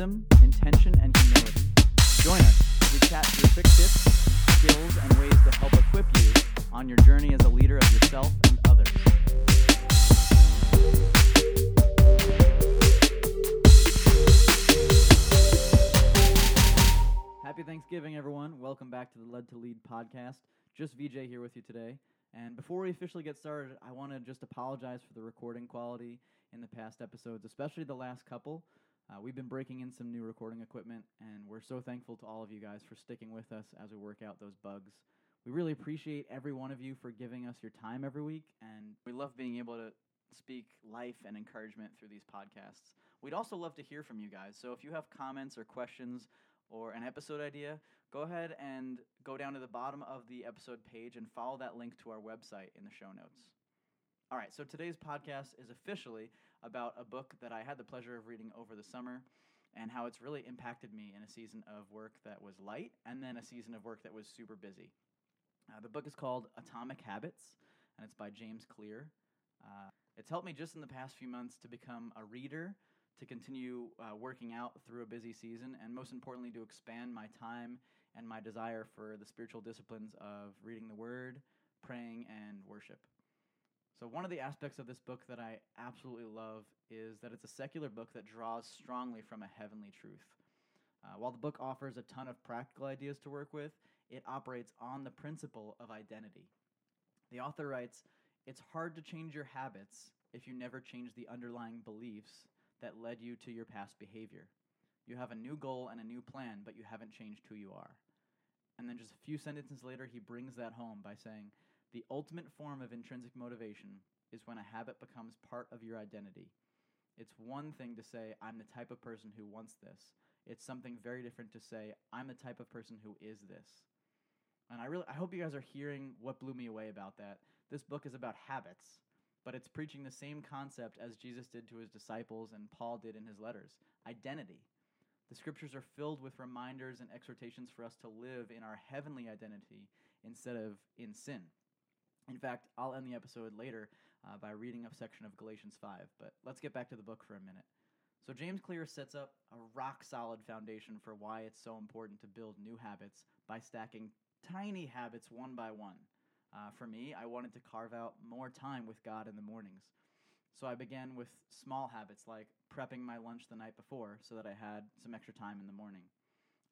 wisdom, intention, and humility. Join us as we chat through quick tips, skills, and ways to help equip you on your journey as a leader of yourself and others. Happy Thanksgiving, everyone. Welcome back to the Led to Lead podcast. Just VJ here with you today. And before we officially get started, I want to just apologize for the recording quality in the past episodes, especially the last couple. Uh, we've been breaking in some new recording equipment, and we're so thankful to all of you guys for sticking with us as we work out those bugs. We really appreciate every one of you for giving us your time every week, and we love being able to speak life and encouragement through these podcasts. We'd also love to hear from you guys. So if you have comments or questions or an episode idea, go ahead and go down to the bottom of the episode page and follow that link to our website in the show notes. All right, so today's podcast is officially about a book that I had the pleasure of reading over the summer and how it's really impacted me in a season of work that was light and then a season of work that was super busy. Uh, the book is called Atomic Habits, and it's by James Clear. Uh, it's helped me just in the past few months to become a reader, to continue uh, working out through a busy season, and most importantly, to expand my time and my desire for the spiritual disciplines of reading the Word, praying, and worship. So, one of the aspects of this book that I absolutely love is that it's a secular book that draws strongly from a heavenly truth. Uh, while the book offers a ton of practical ideas to work with, it operates on the principle of identity. The author writes It's hard to change your habits if you never change the underlying beliefs that led you to your past behavior. You have a new goal and a new plan, but you haven't changed who you are. And then just a few sentences later, he brings that home by saying, the ultimate form of intrinsic motivation is when a habit becomes part of your identity. It's one thing to say, I'm the type of person who wants this. It's something very different to say, I'm the type of person who is this. And I really I hope you guys are hearing what blew me away about that. This book is about habits, but it's preaching the same concept as Jesus did to his disciples and Paul did in his letters identity. The scriptures are filled with reminders and exhortations for us to live in our heavenly identity instead of in sin. In fact, I'll end the episode later uh, by reading a section of Galatians 5, but let's get back to the book for a minute. So, James Clear sets up a rock solid foundation for why it's so important to build new habits by stacking tiny habits one by one. Uh, for me, I wanted to carve out more time with God in the mornings. So, I began with small habits like prepping my lunch the night before so that I had some extra time in the morning.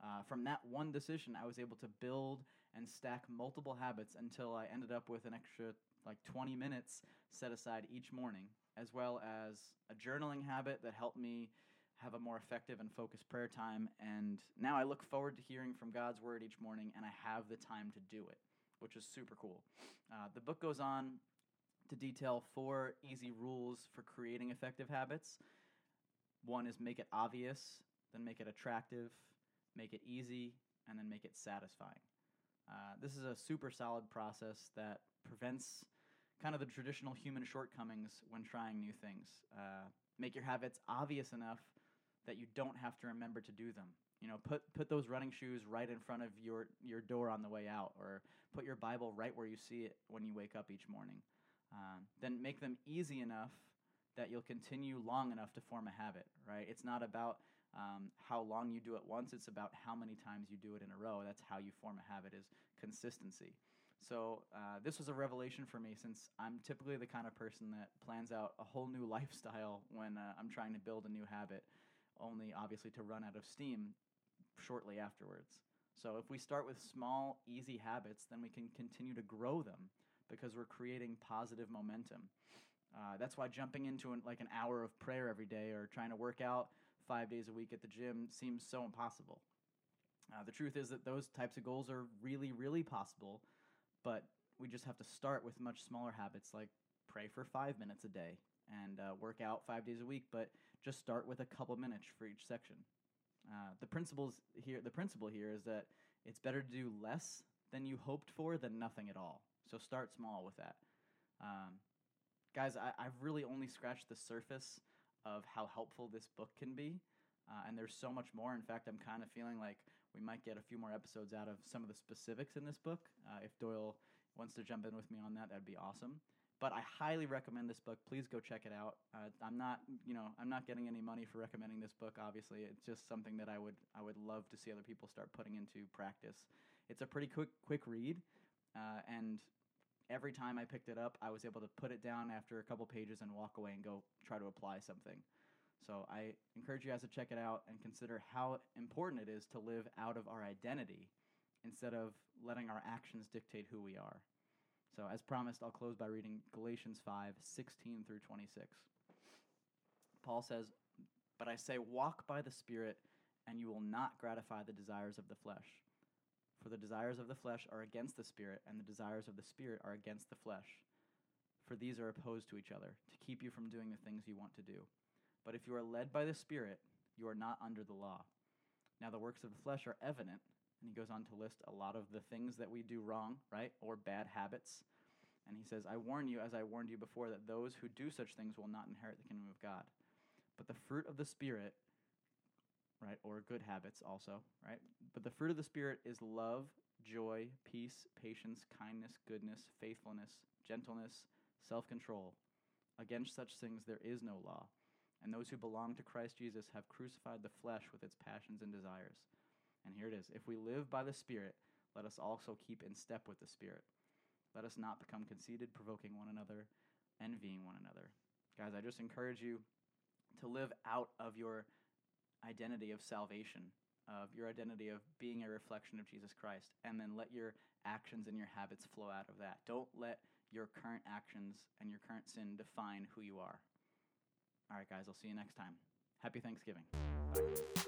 Uh, from that one decision, I was able to build and stack multiple habits until I ended up with an extra like 20 minutes set aside each morning, as well as a journaling habit that helped me have a more effective and focused prayer time. And now I look forward to hearing from God's word each morning, and I have the time to do it, which is super cool. Uh, the book goes on to detail four easy rules for creating effective habits. One is make it obvious, then make it attractive, make it easy, and then make it satisfying. Uh, this is a super solid process that prevents kind of the traditional human shortcomings when trying new things. Uh, make your habits obvious enough that you don't have to remember to do them. You know, put put those running shoes right in front of your your door on the way out, or put your Bible right where you see it when you wake up each morning. Um, then make them easy enough that you'll continue long enough to form a habit. Right? It's not about um, how long you do it once. It's about how many times you do it in a row. That's how you form a habit is consistency. So uh, this was a revelation for me since I'm typically the kind of person that plans out a whole new lifestyle when uh, I'm trying to build a new habit, only obviously to run out of steam shortly afterwards. So if we start with small, easy habits, then we can continue to grow them because we're creating positive momentum. Uh, that's why jumping into an, like an hour of prayer every day or trying to work out five days a week at the gym seems so impossible. Uh, the truth is that those types of goals are really, really possible, but we just have to start with much smaller habits like pray for five minutes a day and uh, work out five days a week, but just start with a couple minutes for each section. Uh, the principles here, the principle here is that it's better to do less than you hoped for than nothing at all. So start small with that. Um, guys, I, I've really only scratched the surface of how helpful this book can be. Uh, and there's so much more. In fact, I'm kind of feeling like we might get a few more episodes out of some of the specifics in this book. Uh, if Doyle wants to jump in with me on that, that'd be awesome. but I highly recommend this book. Please go check it out. Uh, I'm not, you know, I'm not getting any money for recommending this book. Obviously, it's just something that I would, I would love to see other people start putting into practice. It's a pretty quick, quick read, uh, and every time I picked it up, I was able to put it down after a couple pages and walk away and go try to apply something. So I encourage you guys to check it out and consider how important it is to live out of our identity instead of letting our actions dictate who we are. So, as promised, I'll close by reading Galatians 5 16 through 26. Paul says, But I say, walk by the Spirit, and you will not gratify the desires of the flesh. For the desires of the flesh are against the Spirit, and the desires of the Spirit are against the flesh. For these are opposed to each other, to keep you from doing the things you want to do. But if you are led by the Spirit, you are not under the law. Now the works of the flesh are evident and he goes on to list a lot of the things that we do wrong, right? Or bad habits. And he says, I warn you, as I warned you before, that those who do such things will not inherit the kingdom of God. But the fruit of the Spirit, right, or good habits also, right? But the fruit of the Spirit is love, joy, peace, patience, kindness, goodness, faithfulness, gentleness, self control. Against such things there is no law. And those who belong to Christ Jesus have crucified the flesh with its passions and desires. And here it is If we live by the Spirit, let us also keep in step with the Spirit. Let us not become conceited, provoking one another, envying one another. Guys, I just encourage you to live out of your identity of salvation, of your identity of being a reflection of Jesus Christ, and then let your actions and your habits flow out of that. Don't let your current actions and your current sin define who you are. All right, guys, I'll see you next time. Happy Thanksgiving. Bye.